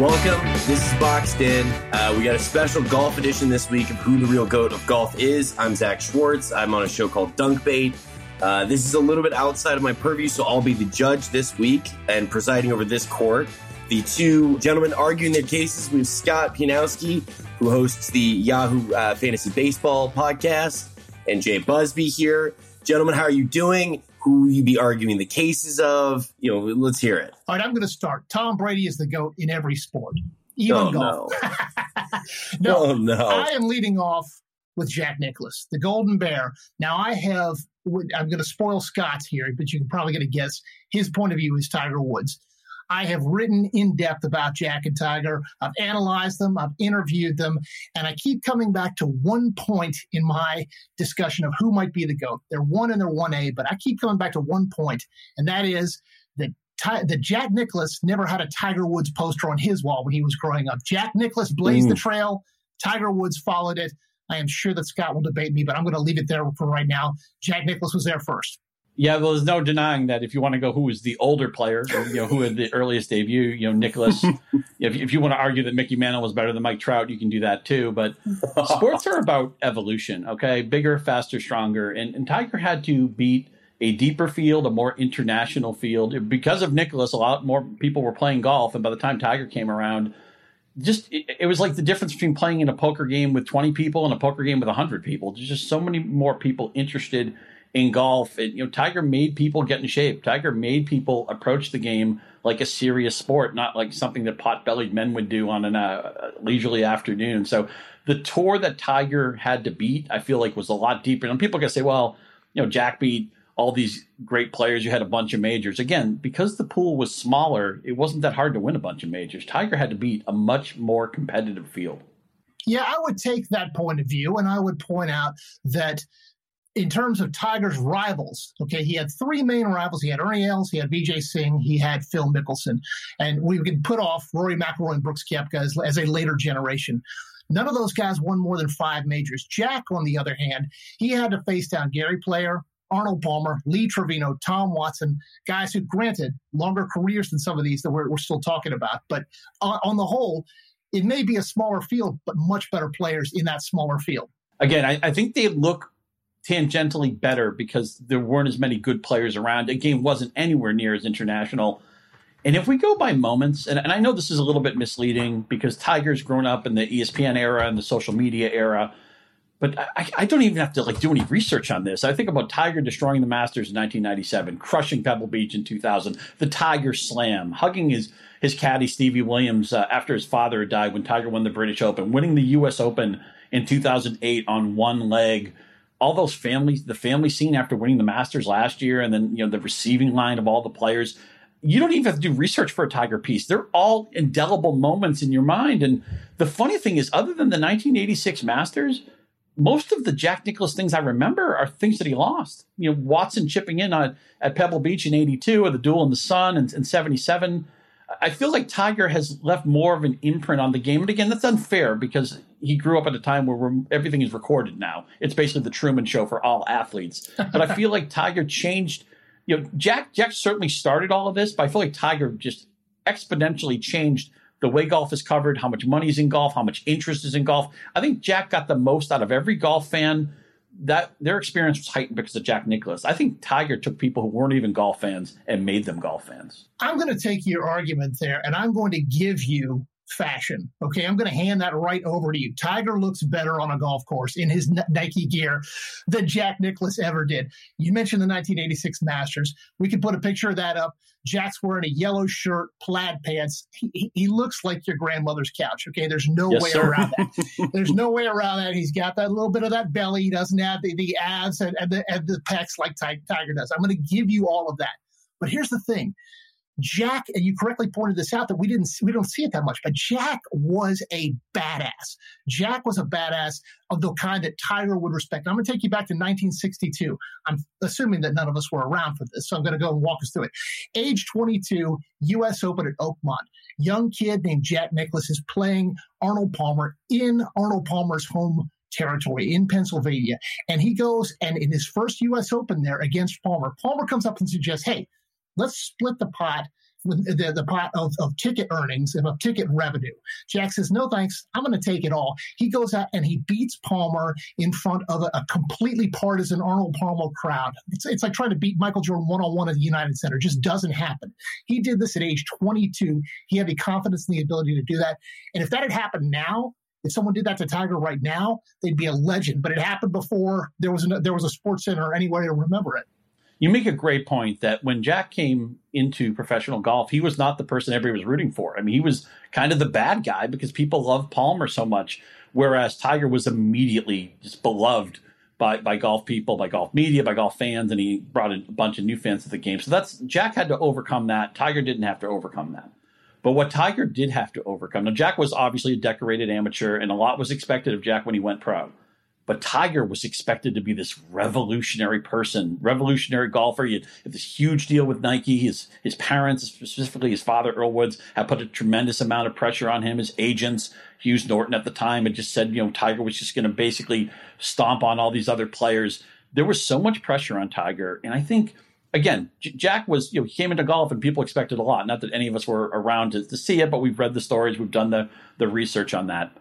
Welcome. This is Boxed In. Uh, we got a special golf edition this week of Who the Real Goat of Golf is. I'm Zach Schwartz. I'm on a show called Dunkbait. Uh, this is a little bit outside of my purview, so I'll be the judge this week and presiding over this court. The two gentlemen arguing their cases. Have Scott Pianowski, who hosts the Yahoo uh, Fantasy Baseball podcast, and Jay Busbee here. Gentlemen, how are you doing? Who you be arguing the cases of. You know, let's hear it. All right, I'm going to start. Tom Brady is the GOAT in every sport, even oh, golf. No. no, oh, no. I am leading off with Jack Nicklaus, the Golden Bear. Now, I have, I'm going to spoil Scott's here, but you can probably get a guess. His point of view is Tiger Woods. I have written in depth about Jack and Tiger. I've analyzed them, I've interviewed them, and I keep coming back to one point in my discussion of who might be the GOAT. They're one and they're 1A, but I keep coming back to one point, and that is that that Jack Nicklaus never had a Tiger Woods poster on his wall when he was growing up. Jack Nicklaus blazed mm. the trail. Tiger Woods followed it. I am sure that Scott will debate me, but I'm going to leave it there for right now. Jack Nicklaus was there first. Yeah, well, there's no denying that if you want to go who was the older player, you know, who had the earliest debut, you know, Nicklaus. if, if you want to argue that Mickey Mantle was better than Mike Trout, you can do that too. But sports are about evolution, okay? Bigger, faster, stronger. And, and Tiger had to beat a deeper field, a more international field. Because of Nicklaus, a lot more people were playing golf. And by the time Tiger came around, just it, it, was like the difference between playing in a poker game with 20 people and a poker game with 100 people. There's just so many more people interested in golf. And, you know, Tiger made people get in shape. Tiger made people approach the game like a serious sport, not like something that pot-bellied men would do on a uh, leisurely afternoon. So the tour that Tiger had to beat, I feel like was a lot deeper. And people can say, well, you know, Jack beat all these great players. You had a bunch of majors. Again, because the pool was smaller, it wasn't that hard to win a bunch of majors. Tiger had to beat a much more competitive field. Yeah, I would take that point of view, and I would point out that in terms of Tiger's rivals, okay, he had three main rivals. He had Ernie Els, he had Vijay Singh, he had Phil Mickelson. And we can put off Rory McIlroy and Brooks Koepka as, as a later generation. None of those guys won more than five majors. Jack, on the other hand, he had to face down Gary Player, Arnold Palmer, Lee Trevino, Tom Watson, guys who, granted, longer careers than some of these that we're, we're still talking about. But on, on the whole, it may be a smaller field, but much better players in that smaller field. Again, I, I think they look tangentially better because there weren't as many good players around. The game wasn't anywhere near as international. And if we go by moments, and, and I know this is a little bit misleading because Tiger's grown up in the ESPN era and the social media era, but I, I, don't even have to like do any research on this. I think about Tiger destroying the Masters in 1997, crushing Pebble Beach in 2000, the Tiger Slam, hugging his his caddy Stevie Williams uh, after his father died when Tiger won the British Open, winning the U.S. Open in 2008 on one leg all those families, the family scene after winning the Masters last year, and then you know the receiving line of all the players. You don't even have to do research for a Tiger piece. They're all indelible moments in your mind. And the funny thing is, other than the 1986 Masters, most of the Jack Nicklaus things I remember are things that he lost. You know, Watson chipping in on, at Pebble Beach in 82, or the duel in the sun in, in 77. I feel like Tiger has left more of an imprint on the game. And again, that's unfair because he grew up at a time where everything is recorded now. It's basically the Truman Show for all athletes. But I feel like Tiger changed. You know, Jack Jack certainly started all of this, but I feel like Tiger just exponentially changed the way golf is covered, how much money is in golf, how much interest is in golf. I think Jack got the most out of every golf fan that their experience was heightened because of Jack Nicklaus. I think Tiger took people who weren't even golf fans and made them golf fans. I'm going to take your argument there and I'm going to give you fashion. Okay, I'm going to hand that right over to you. Tiger looks better on a golf course in his Nike gear than Jack Nicklaus ever did. You mentioned the 1986 Masters. We can put a picture of that up. Jack's wearing a yellow shirt, plaid pants. He, he looks like your grandmother's couch. Okay, there's no yes, way sir. around that. there's no way around that. He's got that little bit of that belly. He doesn't have the, the abs and, and, the, and the pecs like Tiger does. I'm going to give you all of that. But here's the thing Jack, and you correctly pointed this out that we didn't we don't see it that much, but Jack was a badass. Jack was a badass of the kind that Tiger would respect. I'm going to take you back to 1962. I'm assuming that none of us were around for this, so I'm going to go and walk us through it. Age 22, U.S. Open at Oakmont. Young kid named Jack Nicklaus is playing Arnold Palmer in Arnold Palmer's home territory in Pennsylvania. And he goes and in his first U.S. Open there against Palmer, Palmer comes up and suggests, hey, let's split the pot with the, the pot of, of ticket earnings and of ticket revenue. Jack says, no thanks, I'm going to take it all. He goes out and he beats Palmer in front of a, a completely partisan Arnold Palmer crowd. It's, it's like trying to beat Michael Jordan one on one at the United Center. It just doesn't happen. He did this at age 22. He had the confidence and the ability to do that. And if that had happened now, if someone did that to Tiger right now, they'd be a legend. But it happened before there was a, there was a sports center or to remember it. You make a great point that when Jack came into professional golf, he was not the person everybody was rooting for. I mean, he was kind of the bad guy because people love Palmer so much, whereas Tiger was immediately just beloved by, by golf people, by golf media, by golf fans, and he brought a bunch of new fans to the game. So that's Jack had to overcome that. Tiger didn't have to overcome that. But what Tiger did have to overcome, now Jack was obviously a decorated amateur, and a lot was expected of Jack when he went pro. But Tiger was expected to be this revolutionary person, revolutionary golfer. He had, this huge deal with Nike. His his parents, specifically his father Earl Woods, had put a tremendous amount of pressure on him. His agents, Hughes Norton at the time, had just said, you know, Tiger was just going to basically stomp on all these other players. There was so much pressure on Tiger, and I think again, Jack was, you know, he came into golf and people expected a lot. Not that any of us were around to, to, see it, but we've read the stories, we've done the, the research on that.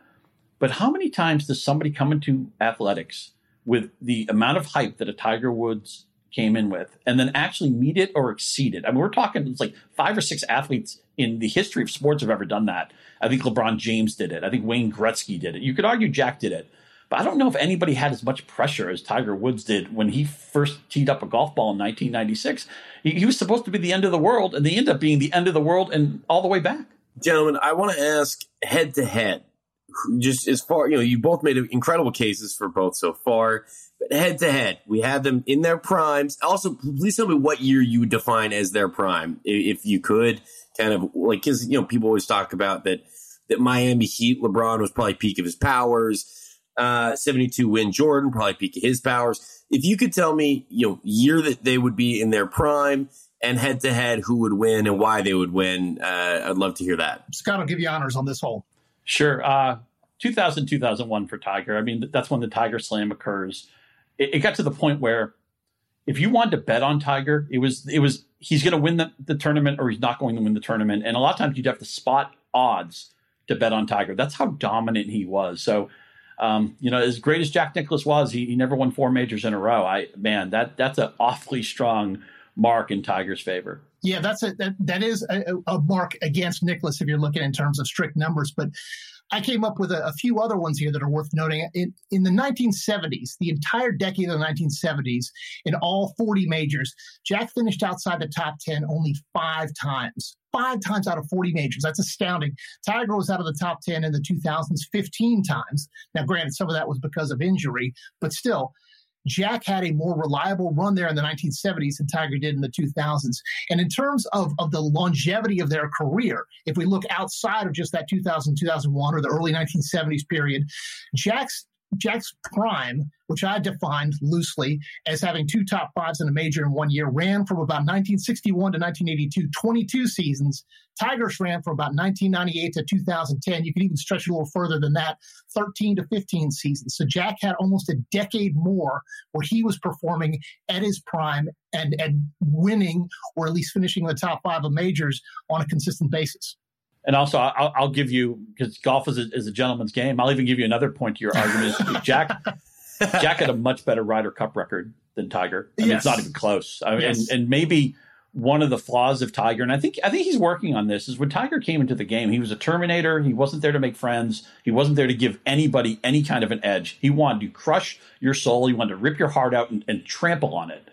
But how many times does somebody come into athletics with the amount of hype that a Tiger Woods came in with and then actually meet it or exceed it? I mean, we're talking, it's like five or six athletes in the history of sports have ever done that. I think LeBron James did it. I think Wayne Gretzky did it. You could argue Jack did it. But I don't know if anybody had as much pressure as Tiger Woods did when he first teed up a golf ball in 1996. He, he was supposed to be the end of the world, and they end up being the end of the world and all the way back. Gentlemen, I want to ask head to head, just as far, you know, you both made incredible cases for both so far. But head to head, we have them in their primes. Also, please tell me what year you would define as their prime, if you could. Kind of like, because, you know, people always talk about that, that Miami Heat LeBron was probably peak of his powers uh, 72 win Jordan, probably peak of his powers. If you could tell me, you know, year that they would be in their prime and head to head, who would win and why they would win, uh, I'd love to hear that. Scott, I'll give you honors on this hole. Sure. Uh, 2000, 2001 for Tiger. I mean, that's when the Tiger Slam occurs. It, it got to the point where if you wanted to bet on Tiger, it was it was he's going to win the, the tournament or he's not going to win the tournament. And a lot of times you'd have to spot odds to bet on Tiger. That's how dominant he was. So um, you know, as great as Jack Nicklaus was, he, he never won four majors in a row. I man, that that's an awfully strong mark in Tiger's favor. Yeah, that's a that, that is a, a mark against Nicklaus if you're looking in terms of strict numbers. But I came up with a, a, few other ones here that are worth noting. In, in the 1970s, the entire decade of the 1970s, in all 40 majors, Jack finished outside the top 10 only five times. Five times out of 40 majors. That's astounding. Tiger was out of the top 10 in the 2000s 15 times. Now, granted, some of that was because of injury, but still, Jack had a more reliable run there in the 1970s than Tiger did in the 2000s. And in terms of, of the longevity of their career, if we look outside of just that 2000, 2001 or the early 1970s period, Jack's Jack's prime, which I defined loosely as having two top fives in a major in one year, ran from about 1961 to 1982, 22 seasons. Tigers ran from about 1998 to 2010. You could even stretch it a little further than that, 13 to 15 seasons. So Jack had almost a decade more where he was performing at his prime and, and winning or at least finishing the top five of majors on a consistent basis. And also, I'll, I'll give you because golf is a, is a, gentleman's game. I'll even give you another point to your argument. Jack Jack had a much better Ryder Cup record than Tiger. I mean, yes. it's not even close. I mean, yes. and, and maybe one of the flaws of Tiger, and I think I think he's working on this, is when Tiger came into the game, he was a Terminator. He wasn't there to make friends. He wasn't there to give anybody any kind of an edge. He wanted to crush your soul. He wanted to rip your heart out and, and trample on it.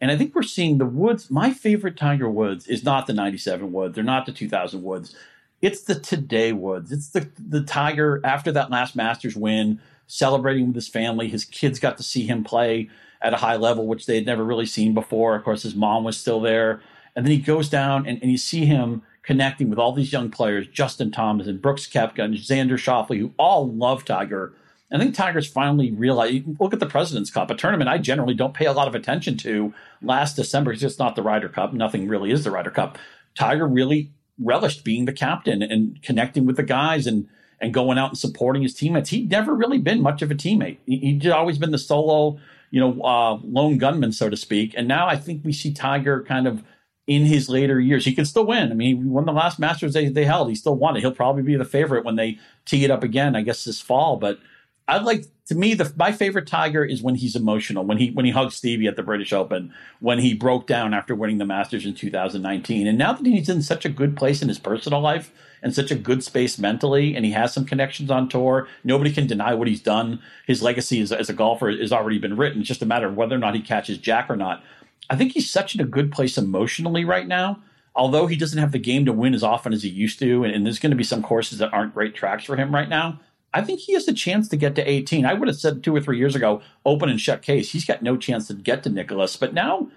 And I think we're seeing the Woods. My favorite Tiger Woods is not the '97 Woods. They're not the 2000 Woods. It's the today Woods. It's the the Tiger after that last Masters win, celebrating with his family. His kids got to see him play at a high level, which they had never really seen before. Of course, his mom was still there. And then he goes down and, and you see him connecting with all these young players, Justin Thomas and Brooks Koepka and Xander Schauffele, who all love Tiger. I think Tiger's finally realized. Look at the President's Cup, a tournament I generally don't pay a lot of attention to. Last December, it's just not the Ryder Cup. Nothing really is the Ryder Cup. Tiger really relished being the captain and connecting with the guys and and going out and supporting his teammates. He'd never really been much of a teammate. He, would always been the solo, you know, uh, lone gunman, so to speak. And now I think we see Tiger kind of in his later years. He could still win. I mean, he won the last Masters they, they held. He still won it. He'll probably be the favorite when they tee it up again, I guess this fall. But I'd like to me the my favorite Tiger is when he's emotional, when he when he hugged Stevie at the British Open, when he broke down after winning the Masters in 2019. And now that he's in such a good place in his personal life and such a good space mentally, and he has some connections on tour, nobody can deny what he's done. His legacy as, as a golfer has already been written. It's just a matter of whether or not he catches Jack or not. I think he's such in a good place emotionally right now. Although he doesn't have the game to win as often as he used to, and, and there's going to be some courses that aren't great tracks for him right now. I think he has a chance to get to 18. I would have said two or three years ago, open and shut case. He's got no chance to get to Nicklaus. but now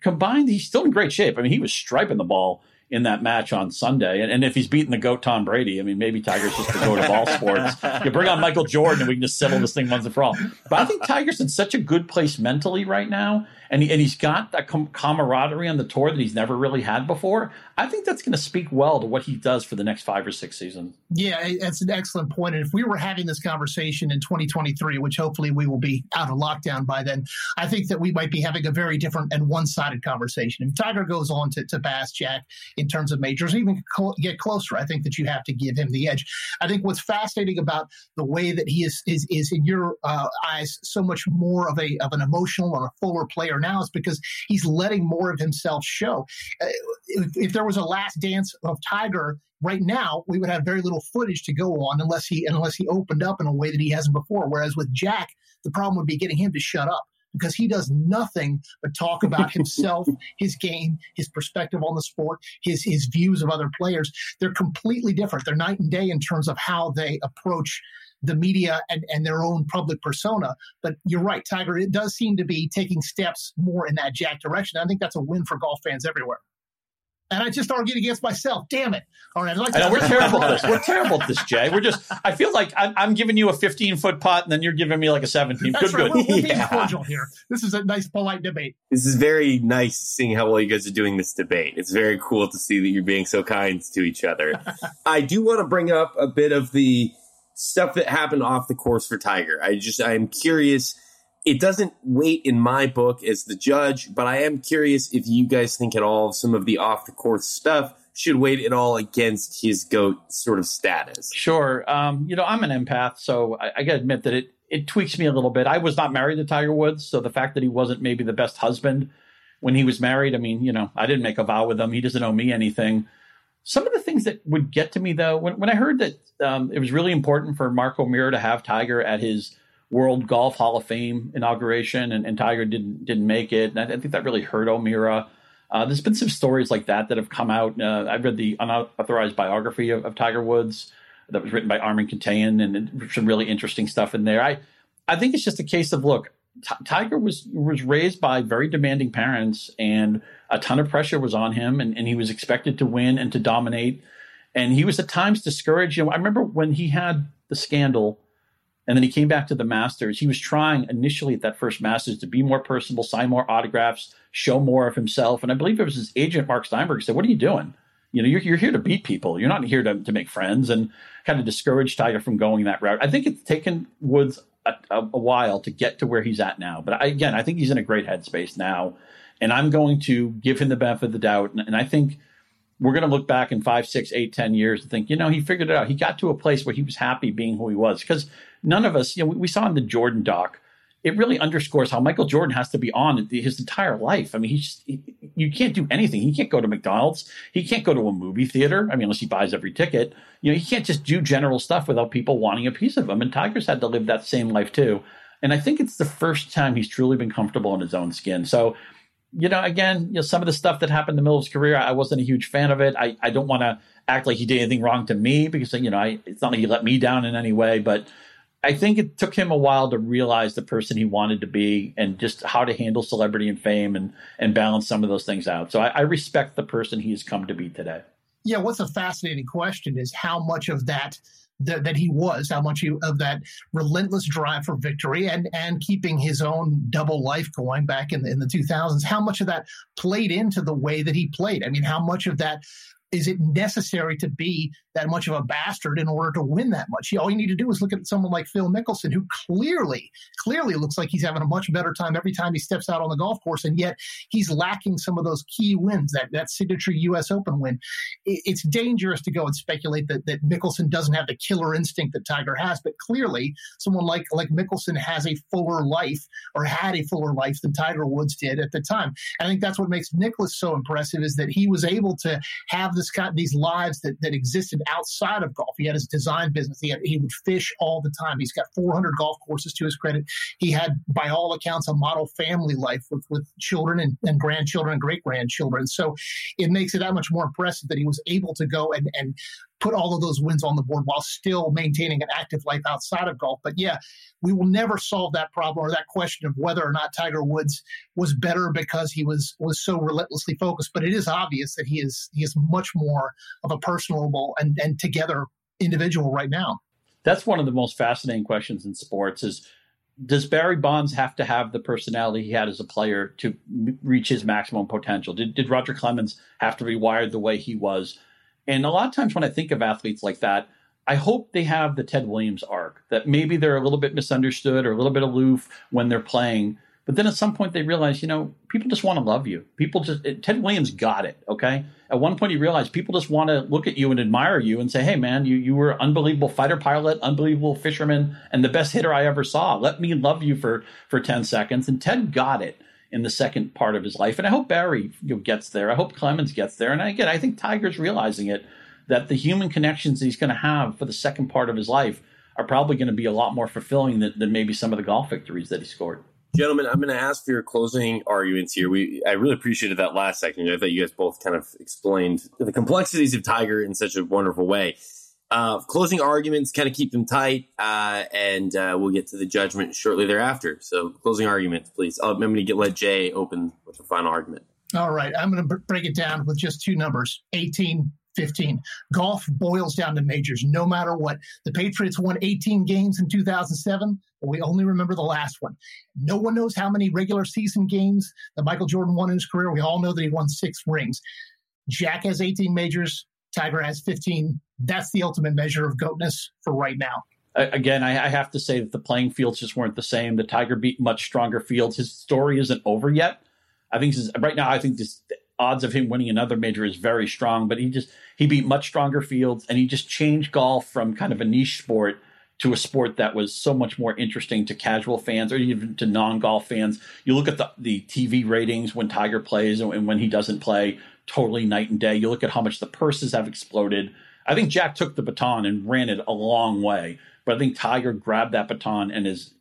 combined, he's still in great shape. I mean, he was striping the ball in that match on Sunday. And, and if he's beating the GOAT Tom Brady, I mean, maybe Tiger's just the GOAT of all sports. You bring on Michael Jordan and we can just settle this thing once and for all. But I think Tiger's in such a good place mentally right now and, he, and he's got that com- camaraderie on the tour that he's never really had before. I think that's going to speak well to what he does for the next five or six seasons. Yeah, that's an excellent point. And if we were having this conversation in 2023, which hopefully we will be out of lockdown by then, I think that we might be having a very different and one sided conversation. If Tiger goes on to, to pass Jack in terms of majors, even cl- get closer, I think that you have to give him the edge. I think what's fascinating about the way that he is is, is in your uh, eyes so much more of a of an emotional or a fuller player now is because he's letting more of himself show. Uh, if, if there was a last dance of Tiger right now, we would have very little footage to go on unless he unless he opened up in a way that he hasn't before. Whereas with Jack, the problem would be getting him to shut up because he does nothing but talk about himself, his game, his perspective on the sport, his his views of other players. They're completely different. They're night and day in terms of how they approach the media and, and their own public persona. But you're right, Tiger, it does seem to be taking steps more in that Jack direction. I think that's a win for golf fans everywhere. And I just argued against myself. Damn it! All right, I'd like I know, we're terrible at this. We're terrible at this, Jay. We're just. I feel like I'm, I'm, giving you a 15 foot putt, and then you're giving me like a 17. That's good, right. good. We're, we're being cordial here. This is a nice, polite debate. This is very nice seeing how well you guys are doing this debate. It's very cool to see that you're being so kind to each other. I do want to bring up a bit of the stuff that happened off the course for Tiger. I just I'm curious. It doesn't weight in my book as the judge, but I am curious if you guys think at all some of the off the course stuff should weight at all against his goat sort of status. Sure. Um, you know, I'm an empath, so I, I got to admit that it it tweaks me a little bit. I was not married to Tiger Woods, so the fact that he wasn't maybe the best husband when he was married, I mean, you know, I didn't make a vow with him. He doesn't owe me anything. Some of the things that would get to me though, when, when I heard that um, it was really important for Mark O'Meara to have Tiger at his World Golf Hall of Fame inauguration, and, and Tiger didn't didn't make it, and I, I think that really hurt O'Meara. Uh, there's been some stories like that that have come out. Uh, I've read the unauthorized biography of, of, Tiger Woods that was written by Armen Keteyian, and some really interesting stuff in there. I I think it's just a case of look, T- Tiger was was raised by very demanding parents, and a ton of pressure was on him, and, and he was expected to win and to dominate. And he was at times discouraged. You know, I remember when he had the scandal, and then he came back to the Masters. He was trying initially at that first Masters to be more personable, sign more autographs, show more of himself. And I believe it was his agent Mark Steinberg said, "What are you doing? You know, you're, you're here to beat people. You're not here to, to make friends." And kind of discouraged Tiger from going that route. I think it's taken Woods a, a, while to get to where he's at now. But I, again, I think he's in a great headspace now and I'm going to give him the benefit of the doubt. And, and I think we're going to look back in five, six, eight, ten years and think, you know, he figured it out. He got to a place where he was happy being who he was. Because none of us, you know, we, we saw in the Jordan doc, it really underscores how Michael Jordan has to be on his entire life. I mean, he's he, you can't do anything. He can't go to McDonald's. He can't go to a movie theater. I mean, unless he buys every ticket. You know, he can't just do general stuff without people wanting a piece of him. And Tiger's had to live that same life too. And I think it's the first time he's truly been comfortable in his own skin. So you know, again, you know, some of the stuff that happened in the middle of his career, I wasn't a huge fan of it. I, I don't want to act like he did anything wrong to me because, you know, I, it's not like he let me down in any way, but I think it took him a while to realize the person he wanted to be and just how to handle celebrity and fame and, and balance some of those things out. So I, I respect the person he has come to be today. Yeah, what's a fascinating question is how much of that – that, that he was, how much he, of that relentless drive for victory and and keeping his own double life going back in the, in the 2000s, how much of that played into the way that he played? I mean, how much of that is it necessary to be that much of a bastard in order to win that much? All you need to do is look at someone like Phil Mickelson, who clearly, clearly looks like he's having a much better time every time he steps out on the golf course, and yet he's lacking some of those key wins, that that signature U.S. Open win. It's dangerous to go and speculate that that Mickelson doesn't have the killer instinct that Tiger has, but clearly someone like like Mickelson has a fuller life or had a fuller life than Tiger Woods did at the time. I think that's what makes Nicklaus so impressive is that he was able to have this kind, these lives that, that existed outside of golf. He had his design business. He had, he would fish all the time. He's got 400 golf courses to his credit. He had, by all accounts, a model family life with, with children and, and grandchildren and great grandchildren. So it makes it that much more impressive that he was able to go and, and put all of those wins on the board while still maintaining an active life outside of golf. But yeah, we will never solve that problem or that question of whether or not Tiger Woods was better because he was was so relentlessly focused. But it is obvious that he is he is much more of a personable and, and together individual right now. That's one of the most fascinating questions in sports is does Barry Bonds have to have the personality he had as a player to reach his maximum potential? Did, did Roger Clemens have to be wired the way he was? And a lot of times when I think of athletes like that, I hope they have the Ted Williams arc, that maybe they're a little bit misunderstood or a little bit aloof when they're playing. But then at some point they realize, you know, people just want to love you. People just, eh, Ted Williams got it, okay? At one point he realized people just want to look at you and admire you and say, hey, man, you, you were unbelievable fighter pilot, unbelievable fisherman, and the best hitter I ever saw. Let me love you for, for 10 seconds. And Ted got it in the second part of his life. And I hope Barry you know, gets there. I hope Clemens gets there. And again, I think Tiger's realizing it that the human connections he's going to have for the second part of his life are probably going to be a lot more fulfilling than, than maybe some of the golf victories that he scored. Gentlemen, I'm going to ask for your closing arguments here. We I really appreciated that last section. I thought you guys both kind of explained the complexities of Tiger in such a wonderful way. Uh, closing arguments, kind of keep them tight, uh, and uh, we'll get to the judgment shortly thereafter. So, closing arguments, please. I'm going to let Jay open with the final argument. All right, I'm going to break it down with just two numbers: 18, 15. Golf boils down to majors, no matter what. The Patriots won 18 games in 2007, but we only remember the last one. No one knows how many regular season games that Michael Jordan won in his career. We all know that he won six rings. Jack has 18 majors. Tiger has 15. That's the ultimate measure of goatness for right now. Again, I, I have to say that the playing fields just weren't the same. The Tiger beat much stronger fields. His story isn't over yet. I think is, right now. I think this, the odds of him winning another major is very strong. But he just he beat much stronger fields, and he just changed golf from kind of a niche sport to a sport that was so much more interesting to casual fans or even to non-golf fans. You look at the, the TV ratings when Tiger plays and when he doesn't play totally night and day. You look at how much the purses have exploded. I think Jack took the baton and ran it a long way, but I think Tiger grabbed that baton and is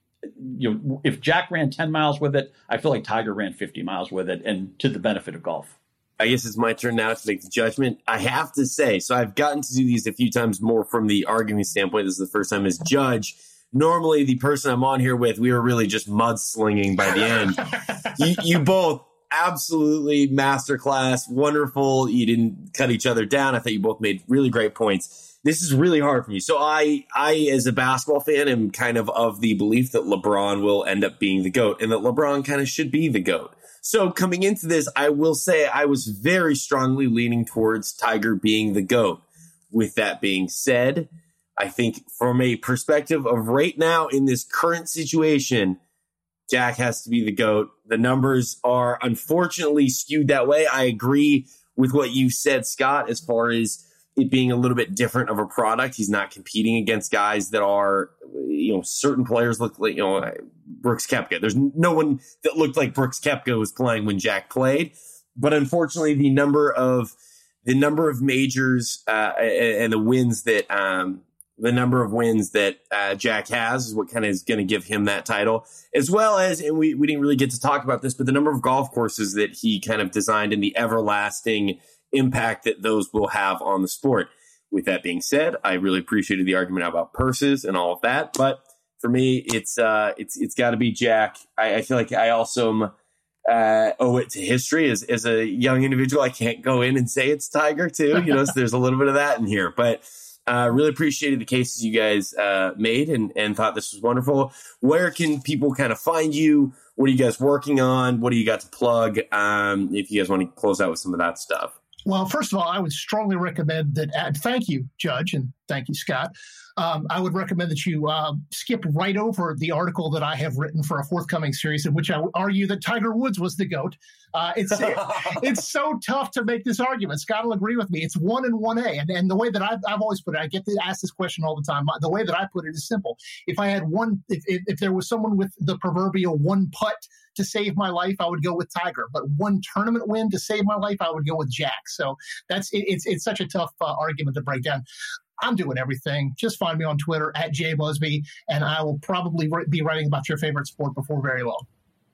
you know if Jack ran 10 miles with it, I feel like Tiger ran 50 miles with it and to the benefit of golf. I guess it's my turn now to make the judgment. I have to say, so I've gotten to do these a few times more from the arguing standpoint. This is the first time as judge. Normally, the person I'm on here with, we were really just mudslinging by the end. you, you both absolutely masterclass, wonderful. You didn't cut each other down. I thought you both made really great points. This is really hard for me. So I, I as a basketball fan, am kind of of the belief that LeBron will end up being the goat, and that LeBron kind of should be the goat. So coming into this, I will say I was very strongly leaning towards Tiger being the goat. With that being said, I think from a perspective of right now in this current situation, Jack has to be the GOAT. The numbers are unfortunately skewed that way. I agree with what you said, Scott, as far as it being a little bit different of a product. He's not competing against guys that are, you know, certain players look like, you know, Brooks Koepka. There's no one that looked like Brooks Koepka was playing when Jack played. But unfortunately, the number of, the number of majors uh, and the wins that um, the number of wins that uh, Jack has is what kind of is going to give him that title, as well as, and we, we didn't really get to talk about this, but the number of golf courses that he kind of designed and the everlasting impact that those will have on the sport. With that being said, I really appreciated the argument about purses and all of that, but for me, it's uh, it's it's got to be Jack. I, I, feel like I also am, uh, owe it to history as as a young individual. I can't go in and say it's Tiger too, you know. so there's a little bit of that in here, but uh, really appreciated the cases you guys uh, made and, and thought this was wonderful. Where can people kind of find you? What are you guys working on? What do you got to plug? Um, if you guys want to close out with some of that stuff. Well, first of all, I would strongly recommend that. Thank you, Judge, and thank you, Scott. Um, I would recommend that you uh, skip right over the article that I have written for a forthcoming series, in which I argue that Tiger Woods was the goat. Uh, it's it, it's so tough to make this argument. Scott will agree with me. It's one and one A, and and the way that I've, I've always put it, I get to ask this question all the time. The way that I put it is simple. If I had one, if if, if there was someone with the proverbial one putt to save my life, I would go with Tiger. But one tournament win to save my life, I would go with Jack. So that's it, it's it's such a tough uh, argument to break down. I'm doing everything. Just find me on Twitter at Jay Busbee, and I will probably be writing about your favorite sport before very long.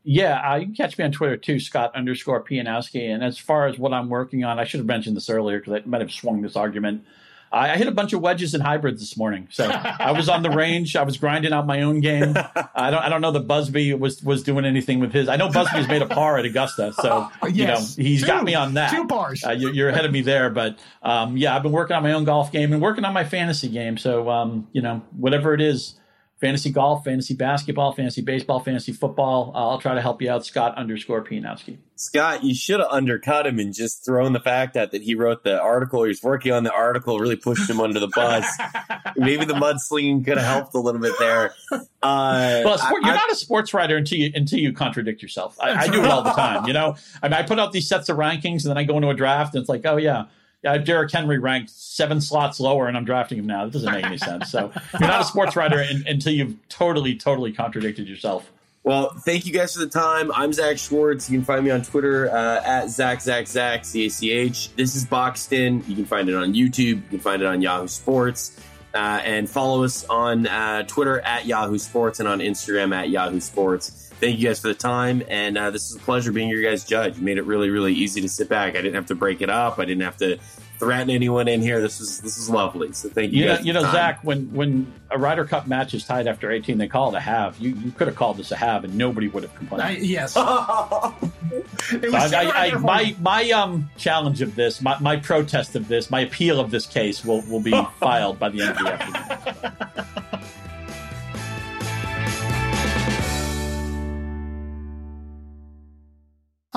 Yeah, uh, you can catch me on Twitter too, Scott underscore Pianowski. And as far as what I'm working on, I should have mentioned this earlier because I might have swung this argument. I, I hit a bunch of wedges and hybrids this morning. So I was on the range. I was grinding out my own game. I don't I don't know that Busbee was was doing anything with his. I know Busbee's made a par at Augusta, so yes. you know he's two, got me on that. Two pars. Uh, you're, you're, ahead of me there, but um, yeah, I've been working on my own golf game and working on my fantasy game. So um, you know whatever it is fantasy golf, fantasy basketball, fantasy baseball, fantasy football. Uh, I'll try to help you out. Scott underscore Pianowski. Scott, you should have undercut him and just thrown the fact out that he wrote the article. He was working on the article, really pushed him under the bus. Maybe the mudslinging could have helped a little bit there. Uh, well, sport, you're I, not a sports writer until you until you contradict yourself. I, I do it all the time. You know, I mean, I put out these sets of rankings and then I go into a draft and it's like, oh yeah yeah, Derrick Henry ranked seven slots lower, and I'm drafting him now. That doesn't make any sense. So you're not a sports writer in, until you've totally, totally contradicted yourself. Well, thank you guys for the time. I'm Zach Schwartz. You can find me on Twitter uh, at Zach Zach Zach C A C H. This is Boxed In. You can find it on YouTube. You can find it on Yahoo Sports. Uh, and follow us on uh, Twitter at Yahoo Sports and on Instagram at Yahoo Sports thank you guys for the time. And uh, this is a pleasure being your guys' judge. You made it really, really easy to sit back. I didn't have to break it up. I didn't have to threaten anyone in here. This was this is lovely. So thank you. You know, you know Zach, when when a Ryder Cup match is tied after 18, they call it a halve. You you could have called this a halve, and nobody would have complained. I, yes. I, I, my my um challenge of this, my, my protest of this, my appeal of this case will will be filed by the end of the afternoon.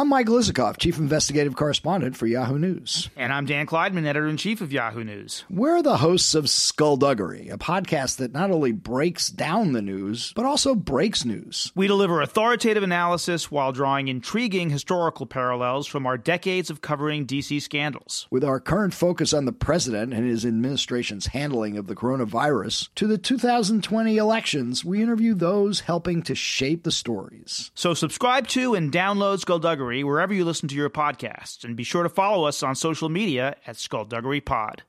I'm Mike Isikoff, Chief Investigative Correspondent for Yahoo News. And I'm Dan Klaidman, Editor in Chief of Yahoo News. We're the hosts of Skullduggery, a podcast that not only breaks down the news, but also breaks news. We deliver authoritative analysis while drawing intriguing historical parallels from our decades of covering DC scandals. With our current focus on the president and his administration's handling of the coronavirus, to the 2020 elections, we interview those helping to shape the stories. So subscribe to and download Skullduggery Skullduggery wherever you listen to your podcasts, and be sure to follow us on social media at Skullduggery Pod.